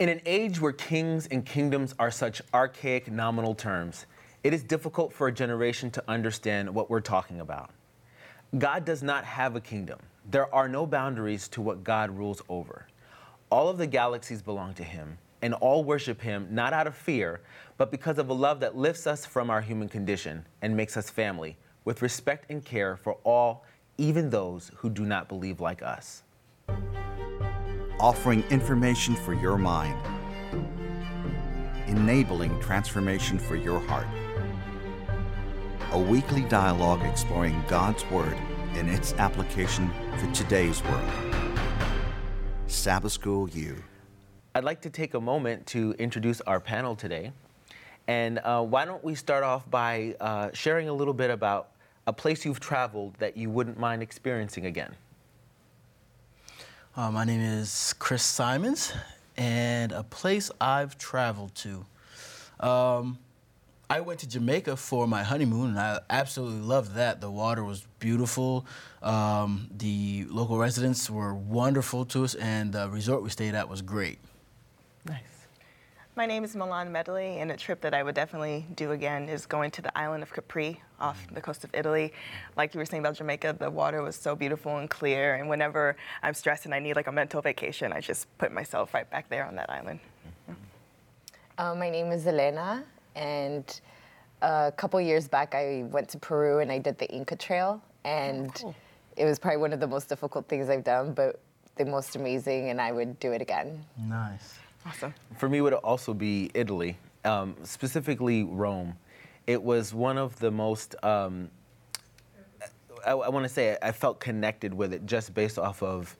In an age where kings and kingdoms are such archaic nominal terms, it is difficult for a generation to understand what we're talking about. God does not have a kingdom. There are no boundaries to what God rules over. All of the galaxies belong to Him, and all worship Him not out of fear, but because of a love that lifts us from our human condition and makes us family, with respect and care for all, even those who do not believe like us. Offering information for your mind, enabling transformation for your heart. A weekly dialogue exploring God's Word and its application for today's world. Sabbath School U. I'd like to take a moment to introduce our panel today. And uh, why don't we start off by uh, sharing a little bit about a place you've traveled that you wouldn't mind experiencing again? Uh, my name is Chris Simons, and a place I've traveled to. Um, I went to Jamaica for my honeymoon, and I absolutely loved that. The water was beautiful. Um, the local residents were wonderful to us, and the resort we stayed at was great. Nice. My name is Milan Medley, and a trip that I would definitely do again is going to the island of Capri off the coast of Italy. Like you were saying about Jamaica, the water was so beautiful and clear, and whenever I'm stressed and I need like a mental vacation, I just put myself right back there on that island. Uh, my name is Elena, and a couple years back I went to Peru and I did the Inca Trail, and it was probably one of the most difficult things I've done, but the most amazing, and I would do it again. Nice. Awesome. For me, it would also be Italy, um, specifically Rome. It was one of the most, um, I, I want to say, I felt connected with it just based off of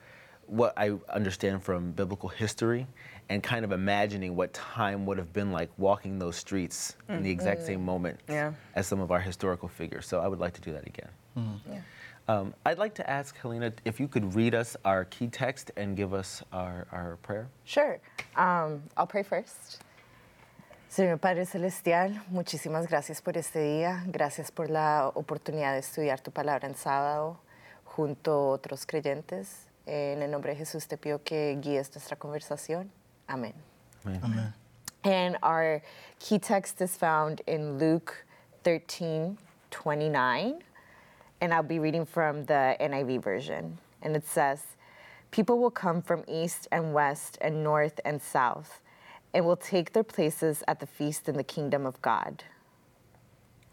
what I understand from biblical history and kind of imagining what time would have been like walking those streets in the exact same moment Yeah. as some of our historical figures. So I would like to do that again. Yeah. Um, I'd like to ask Helena if you could read us our key text and give us our, our prayer. Sure. Um, I'll pray first. Señor Padre Celestial, muchísimas gracias por este día. Gracias por la oportunidad de estudiar tu palabra en sábado junto a otros creyentes. En el nombre de Jesús te pido que guíes nuestra conversación. Amén. Amen. And our key text is found in Luke 13 29. And I'll be reading from the NIV version. And it says, People will come from east and west and north and south, and will take their places at the feast in the kingdom of God.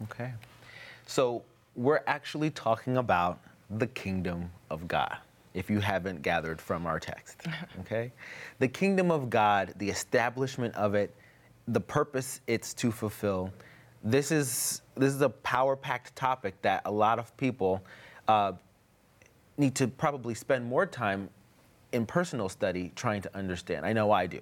Okay. So we're actually talking about the kingdom of God, if you haven't gathered from our text. Okay? The kingdom of God, the establishment of it, the purpose it's to fulfill. This is this is a power-packed topic that a lot of people uh, need to probably spend more time in personal study trying to understand. I know I do.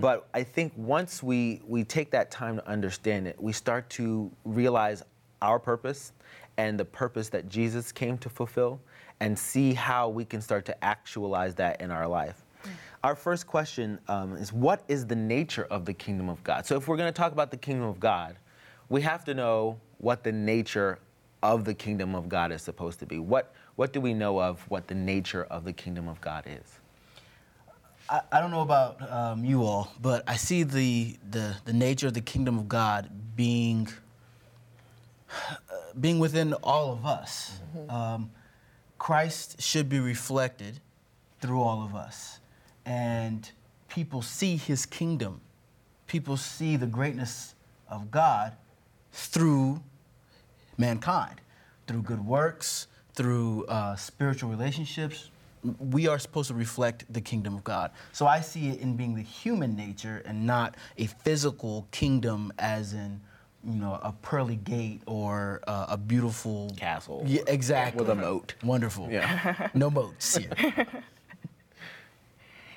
But I think once we, we take that time to understand it, we start to realize our purpose and the purpose that Jesus came to fulfill and see how we can start to actualize that in our life. Our first question um, is what is the nature of the kingdom of God? So if we're going to talk about the kingdom of God, we have to know what the nature of the kingdom of God is supposed to be. What what do we know of what the nature of the kingdom of God is? I, I don't know about um, you all, but I see the, the, the nature of the kingdom of God being uh, being within all of us. Um, Christ should be reflected through all of us, and people see His kingdom. People see the greatness of God through mankind, through good works, through uh, spiritual relationships. We are supposed to reflect the kingdom of God. So I see it in being the human nature and not a physical kingdom, as in, you know, a pearly gate or uh, a beautiful Castle. Yeah, exactly. With a moat. Wonderful. Yeah. no moats here.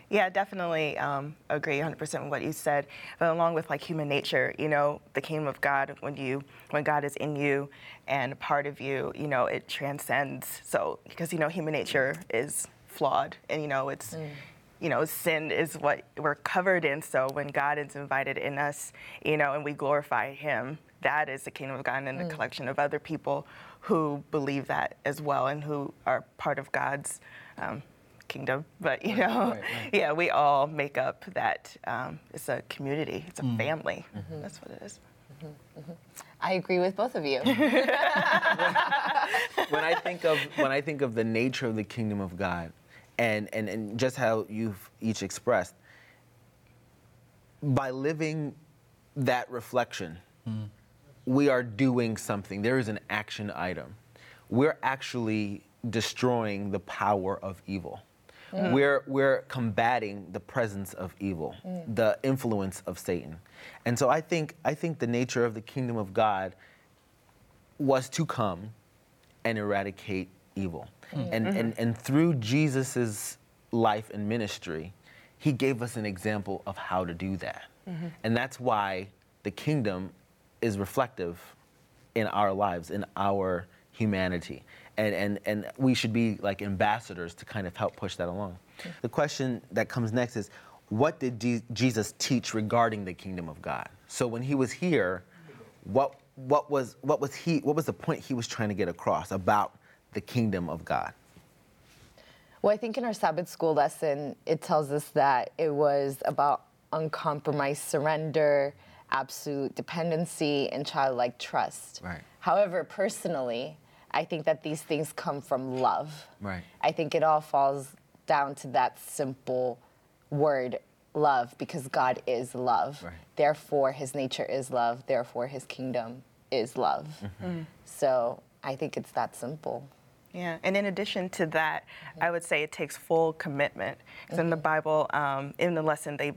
Yeah, definitely um, agree 100% with what you said. But along with like human nature, you know, the kingdom of God, when you, when God is in you and part of you, you know, it transcends. So, because, you know, human nature is flawed and, you know, it's, you know, sin is what we're covered in. So when God is invited in us, you know, and we glorify Him, that is the kingdom of God and the collection of other people who believe that as well and who are part of God's um, kingdom, but you know, right, right. yeah, we all make up that. Um, it's a community. It's a Mm. family. Mm-hmm. That's what it is. I agree with both of you. when I think of when I think of the nature of the kingdom of God, and and and just how you've each expressed, by living that reflection, we are doing something. There is an action item. We're actually destroying the power of evil. Mm. We're, we're combating the presence of evil, mm. the influence of Satan. And so I think, I think the nature of the kingdom of God was to come and eradicate evil. Mm. And, mm-hmm. and, and through Jesus' life and ministry, he gave us an example of how to do that. Mm-hmm. And that's why the kingdom is reflective in our lives, in our humanity. And, and, and we should be like ambassadors to kind of help push that along. The question that comes next is what did Je- Jesus teach regarding the kingdom of God? So when he was here, what, what, was, what, was he, what was the point he was trying to get across about the kingdom of God? Well, I think in our Sabbath school lesson, it tells us that it was about uncompromised surrender, absolute dependency, and childlike trust. Right. However, personally, I think that these things come from love. Right. I think it all falls down to that simple word, love, because God is love. Right. Therefore, his nature is love. Therefore, his kingdom is love. Mm-hmm. So I think it's that simple. Yeah, and in addition to that, I would say it takes full commitment. Because in the Bible, um, in the lesson, they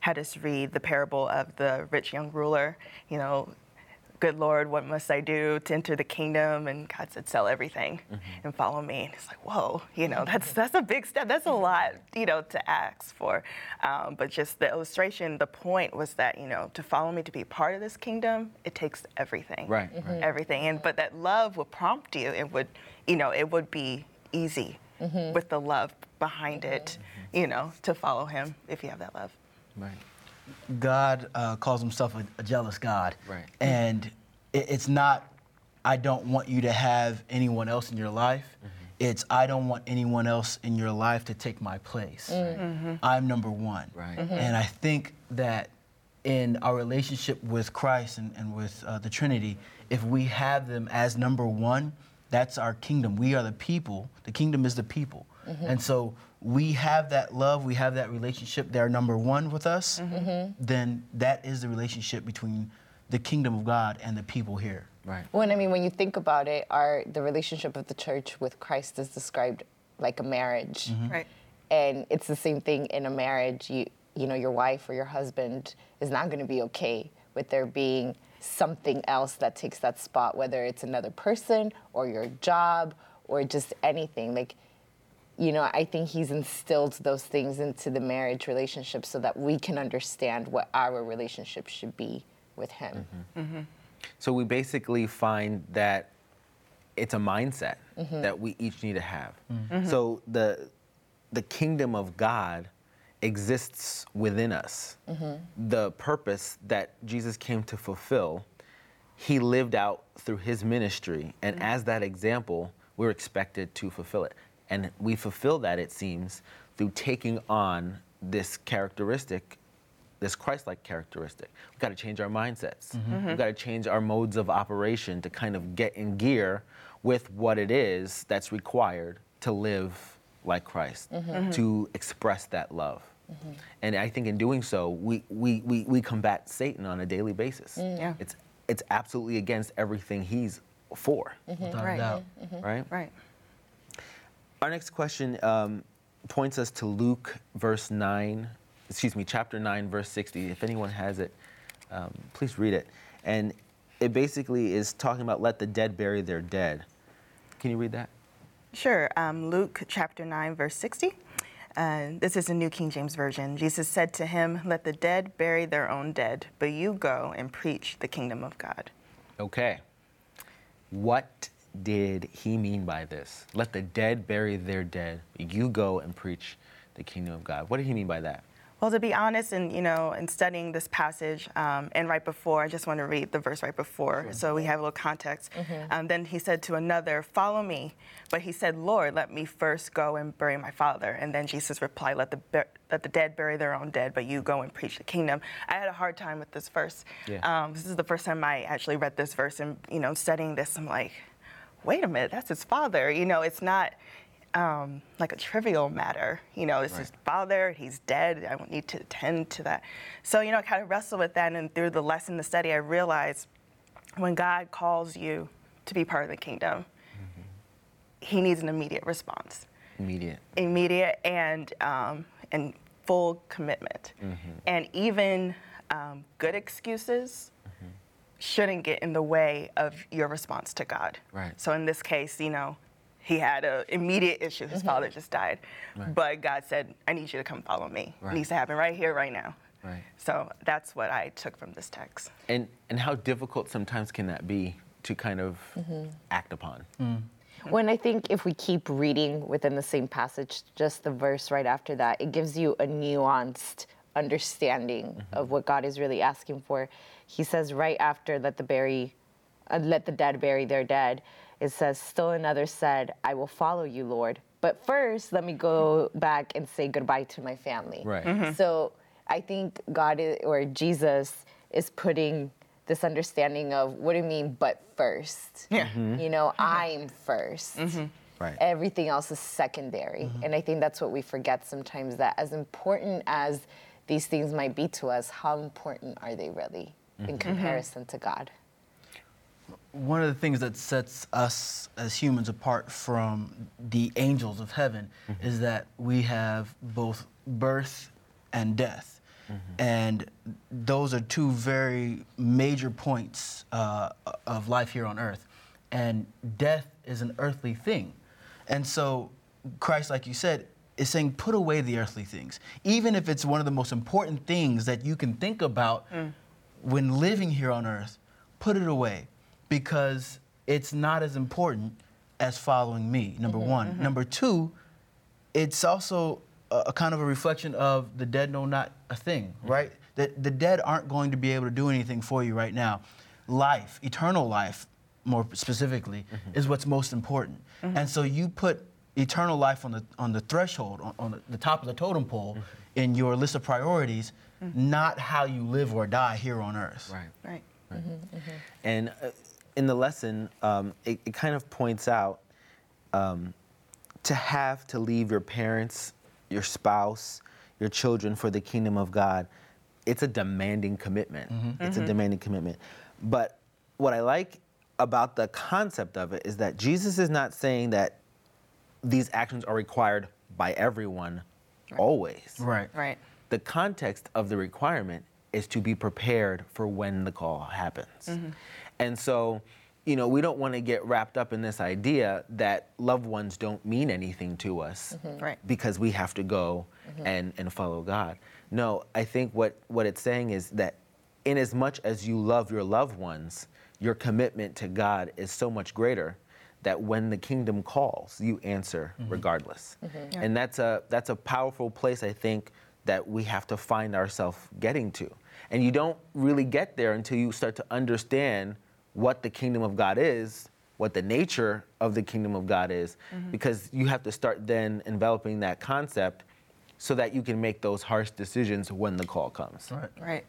had us read the parable of the rich young ruler. You know, good Lord, what must I do to enter the kingdom? And God said, sell everything mm-hmm. and follow me. And it's like, whoa, you know, that's that's a big step. That's a mm-hmm. lot, you know, to ask for. Um, but just the illustration, the point was that you know, to follow me to be part of this kingdom, it takes everything Right, right. Mm-hmm. everything. And but that love would prompt you. It would, you know, it would be easy with the love behind it, you know, to follow Him if you have that love. Right. God uh, calls himself a, a jealous God. Right. And it, it's not, I don't want you to have anyone else in your life. Mm-hmm. It's, I don't want anyone else in your life to take my place. Mm. Mm-hmm. I'm number one. Right. Mm-hmm. And I think that in our relationship with Christ and, and with uh, the Trinity, if we have them as number one, that's our kingdom. We are the people. The kingdom is the people. And so we have that love, we have that relationship. They're number one with us. Mm-hmm. Mm-hmm. Then that is the relationship between the kingdom of God and the people here. Right. Well, and I mean, when you think about it, our the relationship of the church with Christ is described like a marriage, mm-hmm. Right. and it's the same thing in a marriage. You you know, your wife or your husband is not going to be okay with there being something else that takes that spot, whether it's another person or your job or just anything. Like, you know, I think he's instilled those things into the marriage relationship so that we can understand what our relationship should be with him. Mm-hmm. Mm-hmm. So we basically find that it's a mindset mm-hmm. that we each need to have. So the the kingdom of God exists within us. The purpose that Jesus came to fulfill, he lived out through his ministry, and as that example, we're expected to fulfill it. And we fulfill that, it seems, through taking on this characteristic this Christ-like characteristic. We've got to change our mindsets. Mm-hmm. Mm-hmm. We've got to change our modes of operation to kind of get in gear with what it is that's required to live like Christ, mm-hmm. to express that love. And I think in doing so, we, we, we, we combat Satan on a daily basis. Mm. Yeah. It's, it's absolutely against everything he's for, Without a Right. doubt. right? Right. Our next question um, points us to Luke, verse 9, excuse me, chapter 9, verse 60. If anyone has it, um, please read it. And it basically is talking about let the dead bury their dead. Can you read that? Sure. Um, Luke chapter 9, verse 60. Uh, this is a New King James Version. Jesus said to him, Let the dead bury their own dead, but you go and preach the kingdom of God. Okay. What did he mean by this? Let the dead bury their dead. You go and preach the kingdom of God. What did he mean by that? Well, to be honest, and you know, in studying this passage, um, and right before, I just want to read the verse right before, so we have a little context. Um, then he said to another, "Follow me," but he said, "Lord, let me first go and bury my father." And then Jesus replied, "Let the bur- let the dead bury their own dead, but you go and preach the kingdom." I had a hard time with this verse. Yeah. Um, this is the first time I actually read this verse, and you know, studying this, I'm like, "Wait a minute, that's his father." You know, it's not um, like a trivial matter. You know, it's his father, he's dead, I don't need to attend to that. So, you know, I kind of wrestled with that, and through the lesson, the study, I realized when God calls you to be part of the kingdom, he needs an immediate response. Immediate. Immediate and, um, and full commitment. And even um, good excuses shouldn't get in the way of your response to God. Right. So in this case, you know, he had an immediate issue. His father mm-hmm. just died. right. But God said, I need you to come follow me. Right. It needs to happen right here, right now. Right. So that's what I took from this text. And and how difficult sometimes can that be to kind of mm-hmm. act upon? Mm. Mm-hmm. When I think if we keep reading within the same passage, just the verse right after that, it gives you a nuanced understanding of what God is really asking for. He says right after let the bury, uh, let the dead bury their dead. It says still another said, I will follow you, Lord. But first, let me go back and say goodbye to my family. Right. Mm-hmm. So I think God is, or Jesus is putting this understanding of what do you mean, but first? Yeah. Mm-hmm. You know, mm-hmm. I'm 1st Right. Everything else is secondary. And I think that's what we forget sometimes that as important as these things might be to us, how important are they really in mm-hmm. comparison to God? one of the things that sets us as humans apart from the angels of heaven mm-hmm. is that we have both birth and death. Mm-hmm. And those are two very major points uh, of life here on earth. And death is an earthly thing. And so, Christ, like you said, is saying, put away the earthly things. Even if it's one of the most important things that you can think about mm. When living here on earth, put it away because it's not as important as following me, number mm-hmm, one. Mm-hmm. Number two, it's also a, a kind of a reflection of the dead know not a thing, mm-hmm. right? That the dead aren't going to be able to do anything for you right now. Life, eternal life, more specifically, is what's most important. And so you put eternal life on the on the threshold, on, on the, the top of the totem pole, in your list of priorities, not how you live or die here on earth. Right. Right. And uh, in the lesson, um, it, it kind of points out um, to have to leave your parents, your spouse, your children for the kingdom of God. It's a demanding commitment. It's a demanding commitment. But what I like about the concept of it is that Jesus is not saying that these actions are required by everyone always Right. Right. The context of the requirement is to be prepared for when the call happens. Mm-hmm. And so, you know, we don't want to get wrapped up in this idea that loved ones don't mean anything to us mm-hmm. Right. because we have to go mm-hmm. and, and follow God. No, I think what, what it's saying is that in as much as you love your loved ones, your commitment to God is so much greater that when the kingdom calls, you answer regardless. And that's a that's a powerful place I think that we have to find ourselves getting to. And you don't really get there until you start to understand what the kingdom of God is, what the nature of the kingdom of God is, because you have to start then enveloping that concept so that you can make those harsh decisions when the call comes. Right. Right.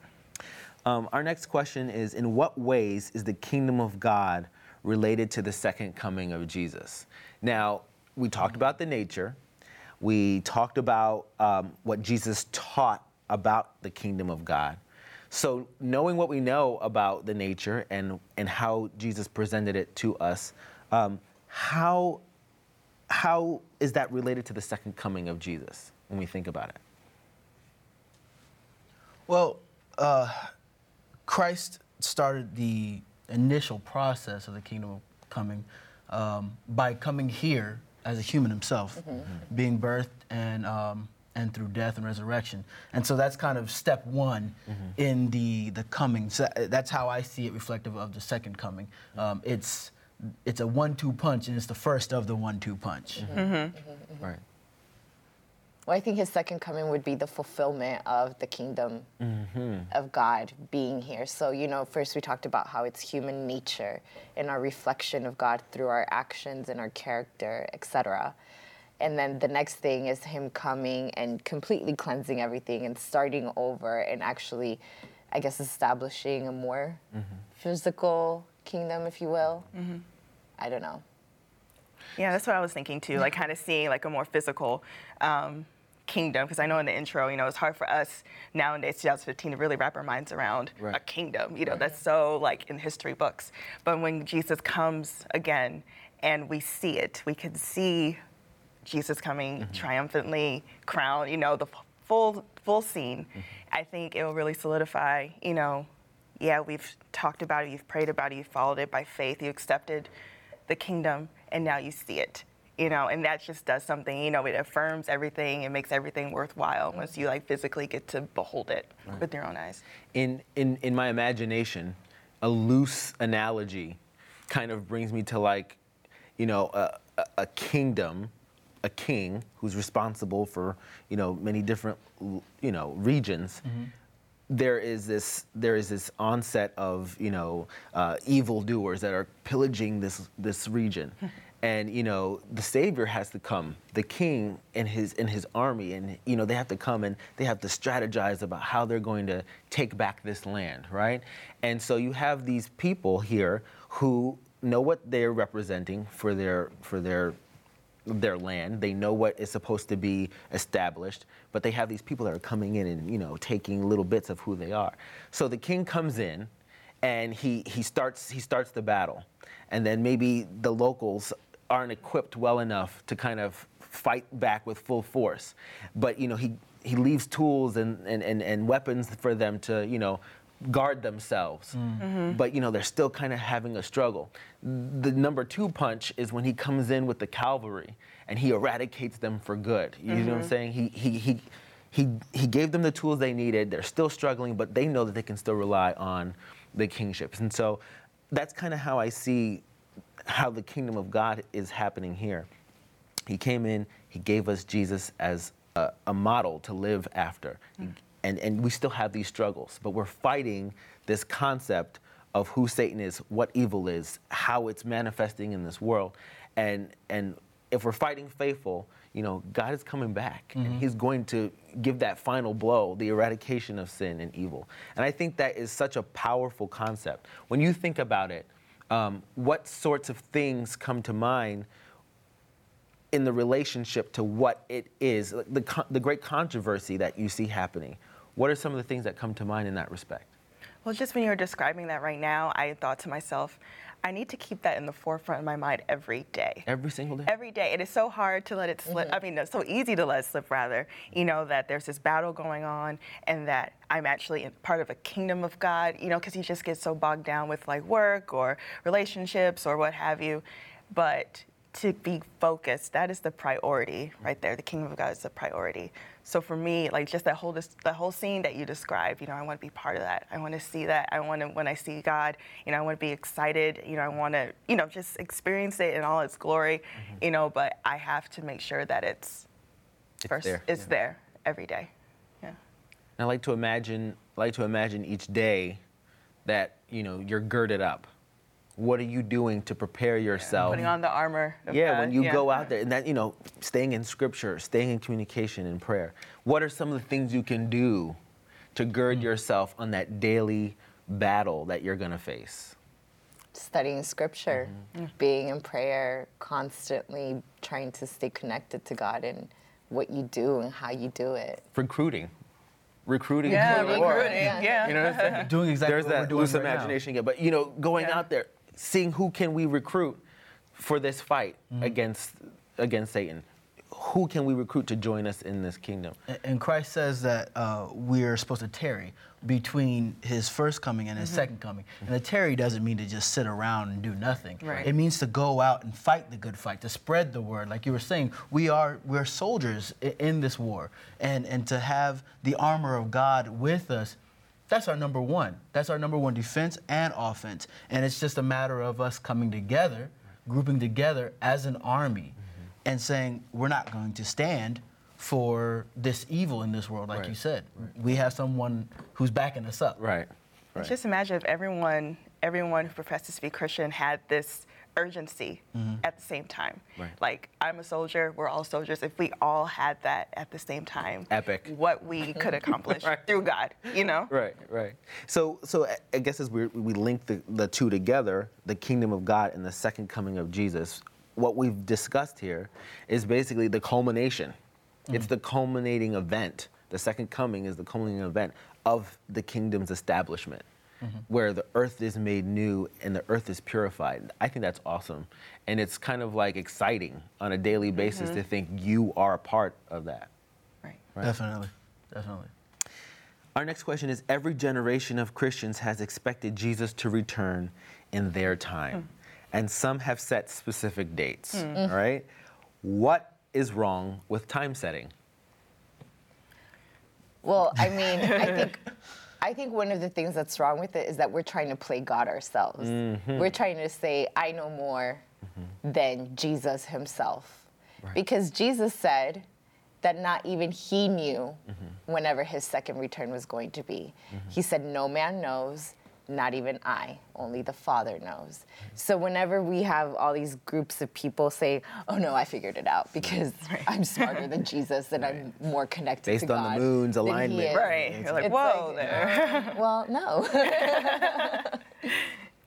Um, our next question is In what ways is the kingdom of God related to the second coming of Jesus? Now, we talked about the nature, we talked about um, what Jesus taught about the kingdom of God. So, knowing what we know about the nature and, and how Jesus presented it to us, um, how, how is that related to the second coming of Jesus when we think about it? Well, uh, Christ started the initial process of the kingdom coming um, by coming here as a human himself, mm-hmm. being birthed and um, and through death and resurrection. And so that's kind of step one mm-hmm. in the the coming. So uh, that's how I see it, reflective of the second coming. Um, it's it's a one-two punch, and it's the first of the one-two punch. Mm-hmm. Right. Well, I think his second coming would be the fulfillment of the kingdom mm-hmm. of God being here. So, you know, first we talked about how it's human nature and our reflection of God through our actions and our character, etc. And then the next thing is him coming and completely cleansing everything and starting over and actually, I guess, establishing a more mm-hmm. physical kingdom, if you will. Mm-hmm. I don't know. Yeah, that's what I was thinking too. Like kind of seeing like a more physical um, kingdom, because I know in the intro, you know, it's hard for us nowadays, 2015, to really wrap our minds around Right. a kingdom. You know, that's so like in history books. But when Jesus comes again and we see it, we can see Jesus coming mm-hmm. triumphantly, crowned. You know, the f- full full scene. Mm-hmm. I think it will really solidify. You know, yeah, we've talked about it, you've prayed about it, you've followed it by faith, you accepted the kingdom, and now you see it. You know, and that just does something. You know, it affirms everything. It makes everything worthwhile once you like physically get to behold it with your own eyes. in, in, in my imagination, a loose analogy kind of brings me to like, you know, a, a, a kingdom, a king who's responsible for, you know, many different, you know, regions. There is this there is this onset of you know uh, evildoers that are pillaging this this region, and you know the savior has to come, the king and his and his army, and you know they have to come and they have to strategize about how they're going to take back this land, right? And so you have these people here who know what they're representing for their for their their land. They know what is supposed to be established, but they have these people that are coming in and you know taking little bits of who they are. So the king comes in, and he he starts he starts the battle, and then maybe the locals aren't equipped well enough to kind of fight back with full force, but you know he he leaves tools and and, and, and weapons for them to you know guard themselves. Mm-hmm. Mm-hmm. But you know, they're still kind of having a struggle. The number two punch is when he comes in with the cavalry and he eradicates them for good. You know what I'm mm-hmm. saying? He he he he he gave them the tools they needed. They're still struggling, but they know that they can still rely on the kingships. And so that's kind of how I see how the kingdom of God is happening here. He came in, he gave us Jesus as a, a model to live after. Mm. And, and we still have these struggles, but we're fighting this concept of who Satan is, what evil is, how it's manifesting in this world. And, and if we're fighting faithful, you know, God is coming back and mm-hmm. he's going to give that final blow, the eradication of sin and evil. And I think that is such a powerful concept. When you think about it, um, what sorts of things come to mind in the relationship to what it is, the, the great controversy that you see happening. What are some of the things that come to mind in that respect? Well, just when you were describing that right now, I thought to myself, I need to keep that in the forefront of my mind every day. Every single day? Every day. It is so hard to let it slip. Mm-hmm. I mean, it's so easy to let it slip, rather. You know, that there's this battle going on and that I'm actually part of a kingdom of God, you know, because you just get so bogged down with like work or relationships or what have you. But to be focused, that is the priority right there. The kingdom of God is the priority. So for me, like just that whole the whole scene that you described, you know, I want to be part of that. I want to see that. I want to when I see God, you know, I want to be excited. You know, I want to, you know, just experience it in all its glory. Mm-hmm. You know, but I have to make sure that it's, It's first, there, it's yeah. there every day. Yeah. And I like to imagine, I like to imagine each day that you know you're girded up. What are you doing to prepare yourself? Putting on the armor. Of yeah, God. when you Yeah. go out there, and that you know, staying in Scripture, staying in communication and prayer. What are some of the things you can do to gird mm. yourself on that daily battle that you're gonna face? studying scripture, mm-hmm. being in prayer, constantly trying to stay connected to God and what you do and how you do it. Recruiting, recruiting. Yeah, for the war. recruiting. Yeah. You know what I'm saying? Doing exactly There's what we're that doing loose right now. imagination again. But you know, going Yeah. out there, seeing who can we recruit for this fight Mm-hmm. against against Satan. Who can we recruit to join us in this kingdom? And Christ says that uh, we're supposed to tarry between his first coming and his second coming. And the tarry doesn't mean to just sit around and do nothing. Right. It means to go out and fight the good fight, to spread the word. Like you were saying, we are we're soldiers in this war, and and to have the armor of God with us. That's our number one. That's our number one defense and offense. And it's just a matter of us coming together, grouping together as an army, mm-hmm. and saying, we're not going to stand, for this evil in this world, like Right. you said. We have someone who's backing us up. Right. Right. Just imagine if everyone, everyone who professes to be Christian had this urgency mm-hmm. at the same time. Right. Like I'm a soldier, we're all soldiers. If we all had that at the same time, Epic. What we could accomplish through God, you know? Right, right. So, so I- I guess as we we link the, the two together, the kingdom of God and the second coming of Jesus, what we've discussed here is basically the culmination. It's mm-hmm. the culminating event. The second coming is the culminating event of the kingdom's establishment, Mm-hmm. where the earth is made new and the earth is purified. I think that's awesome, and it's kind of like exciting on a daily basis to mm-hmm. think you are a part of that. Right. Definitely. Definitely. Our next question is Every generation of Christians has expected Jesus to return in their time, hmm. and some have set specific dates. Hmm. All right? What is wrong with time setting? Well, I mean, I think I think one of the things that's wrong with it is that we're trying to play God ourselves. Mm-hmm. We're trying to say, I know more mm-hmm. than Jesus himself. Because Jesus said that not even he knew mm-hmm. whenever his second return was going to be. He said, No man knows, not even I, only the Father knows. So whenever we have all these groups of people say, Oh no, I figured it out because I'm smarter than Jesus and I'm more connected Based to on the moon's alignment. Right. You're like, It's whoa like, there. Well, no.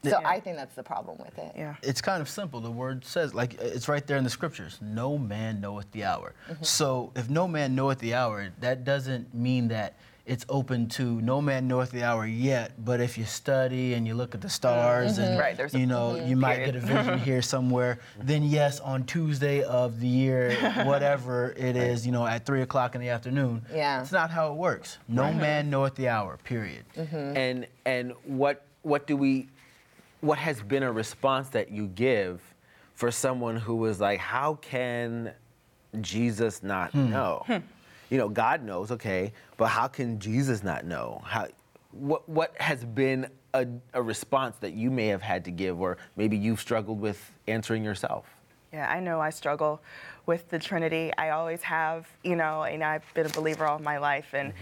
so I think that's the problem with it. Yeah. It's kind of simple. The word says, like, it's right there in the scriptures. No man knoweth the hour. Mm-hmm. So if no man knoweth the hour, that doesn't mean that it's open to no man knoweth the hour yet. But if you study and you look at the stars and Right, you know you might get a vision here somewhere, then yes, on Tuesday of the year, whatever it is, you know, at three o'clock in the afternoon. Yeah. It's not how it works. No man knoweth the hour. Period. And and what what do we what has been a response that you give for someone who was like, how can Jesus not hmm. know? You know, God knows, okay, but how can Jesus not know? How what what has been a, a response that you may have had to give or maybe you've struggled with answering yourself? Yeah, I know I struggle with the Trinity. I always have, you know, and I've been a believer all my life. And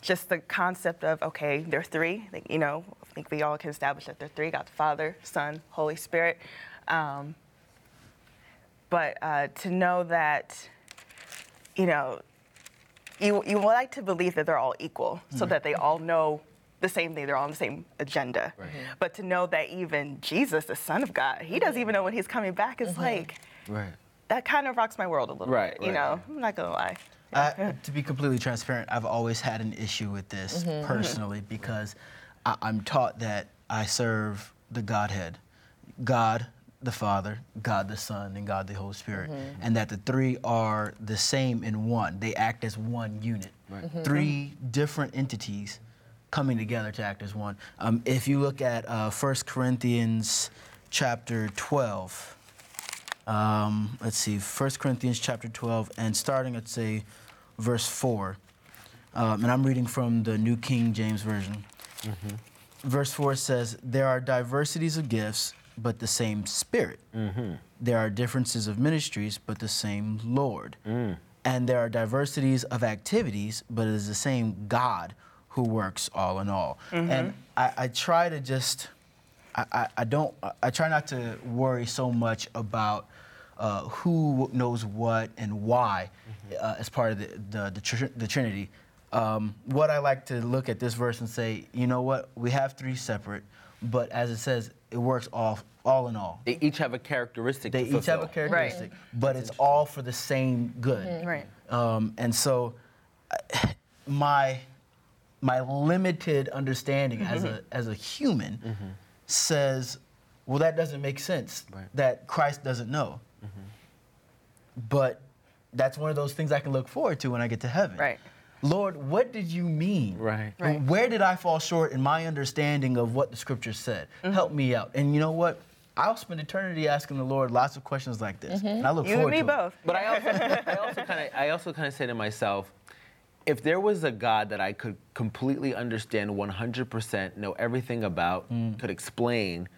just the concept of, okay, they're three, like, you know, I think we all can establish that they're three God the Father, Son, Holy Spirit. Um, but uh, to know that, you know, you, you would like to believe that they're all equal so mm. that they all know the same thing, they're all on the same agenda. Mm-hmm. But to know that even Jesus, the Son of God, he doesn't even know when he's coming back is mm-hmm. like, Right. that kind of rocks my world a little Right, bit. You right, know. I'm not gonna lie. I, to be completely transparent, I've always had an issue with this mm-hmm. personally because I, I'm taught that I serve the Godhead God the Father, God the Son, and God the Holy Spirit, and that the three are the same in one. They act as one unit. Three different entities coming together to act as one. Um, if you look at uh, 1 Corinthians chapter 12, um, let's see, 1 Corinthians chapter 12, and starting at, say, verse 4. Um, and I'm reading from the New King James Version. Verse 4 says, There are diversities of gifts, but the same Spirit. There are differences of ministries, but the same Lord. And there are diversities of activities, but it is the same God who works all in all. And I, I try to just I, I, I don't I try not to worry so much about uh, who knows what and why uh, as part of the the, the, tr- the Trinity. Um, what I like to look at this verse and say, you know what, we have three separate, but as it says, it works off all in all. They each have a characteristic. They to each have a fulfill. characteristic, but it's all for the same good. Mm-hmm. Right. Um, and so, my my limited understanding as mm-hmm. a as a human mm-hmm. says, well, that doesn't make sense. Right. That Christ doesn't know. But that's one of those things I can look forward to when I get to heaven. Right. Lord, what did you mean? Right. Right. Where did I fall short in my understanding of what the scriptures said? Mm-hmm. Help me out. And you know what? I'll spend eternity asking the Lord lots of questions like this. And I look Mm-hmm. You and forward me to it. both. But I also, I also kind of, I also kind of say to myself, if there was a God that I could completely understand 100%, know everything about, could explain,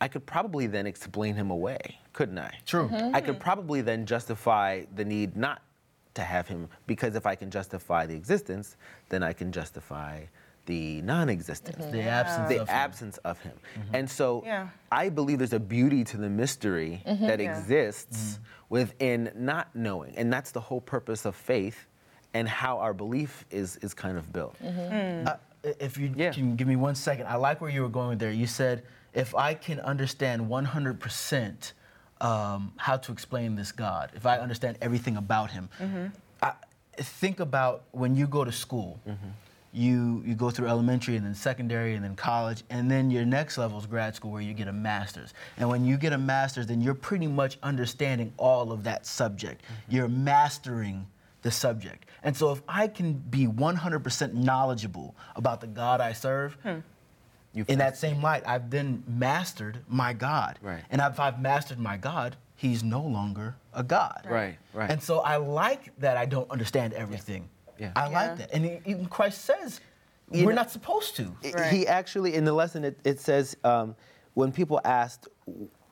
I could probably then explain him away, couldn't I? True. I could probably then justify the need not to have him because if I can justify the existence, then I can justify the non-existence. Mm-hmm. The absence The of him. absence of him. Mm-hmm. And so Yeah. I believe there's a beauty to the mystery mm-hmm. that Yeah. exists within not knowing. And that's the whole purpose of faith and how our belief is, is kind of built. Uh, mm. if you Yeah. can give me one second, I like where you were going there. You said, if I can understand 100% um, how to explain this God, if I understand everything about Him, mm-hmm. I, think about when you go to school. Mm-hmm. You, you go through elementary and then secondary and then college and then your next level is grad school where you get a master's. And when you get a master's then you're pretty much understanding all of that subject. Mm-hmm. You're mastering the subject. And so if I can be 100% knowledgeable about the God I serve, hmm. You've in that same light, I've then mastered my God. Right. And if I've mastered my God, he's no longer a God. Right, right. And so I like that I don't understand everything. Yeah. I Yeah. like that. And even Christ says You we're know- not supposed to. I- Right. He actually, in the lesson, it, it says, um, when people asked,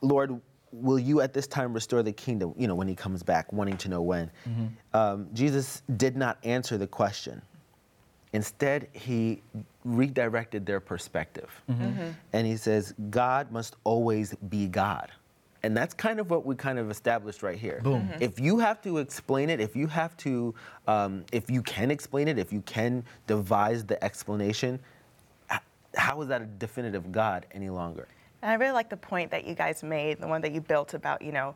Lord, will you at this time restore the kingdom? You know, when he comes back, wanting to know when. Um, Jesus did not answer the question. Instead, he redirected their perspective. And he says, God must always be God. And that's kind of what we kind of established right here. Boom. If you have to explain it, if you have to, um, if you can explain it, if you can devise the explanation, how is that a definitive God any longer? And I really like the point that you guys made, the one that you built about, you know,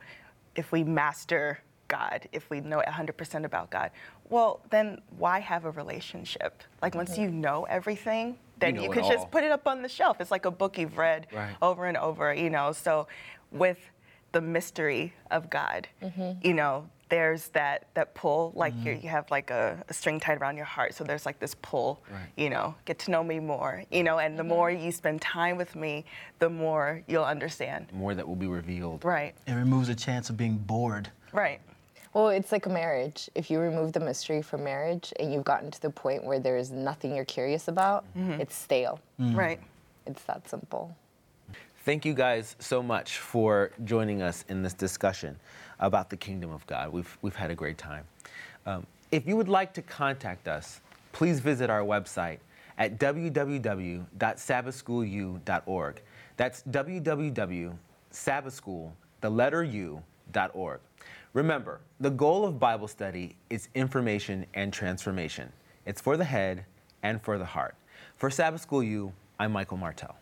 if we master God, if we know 100% about God, well, then why have a relationship? Like once mm-hmm. you know everything, then know you, could just put it up on the shelf. It's like a book you've read Right. over and over, you know. So with the mystery of God, mm-hmm. you know, there's that that pull, like you mm-hmm. you have like a, a string tied around your heart. So there's like this pull, Right. you know, get to know me more, you know, and the more you spend time with me, the more you'll understand. More that will be revealed. Right, It removes a chance of being bored. right. Well, it's like a marriage. If you remove the mystery from marriage and you've gotten to the point where there is nothing you're curious about, it's stale. Right. It's that simple. Thank you guys so much for joining us in this discussion about the kingdom of God. We've, we've had a great time. Um, if you would like to contact us, please visit our website at www.sabbathschoolu.org. That's www.sabbathschool, the letter u.org. Remember, the goal of Bible study is information and transformation. It's for the head and for the heart. For Sabbath School U, I'm Michael Martell.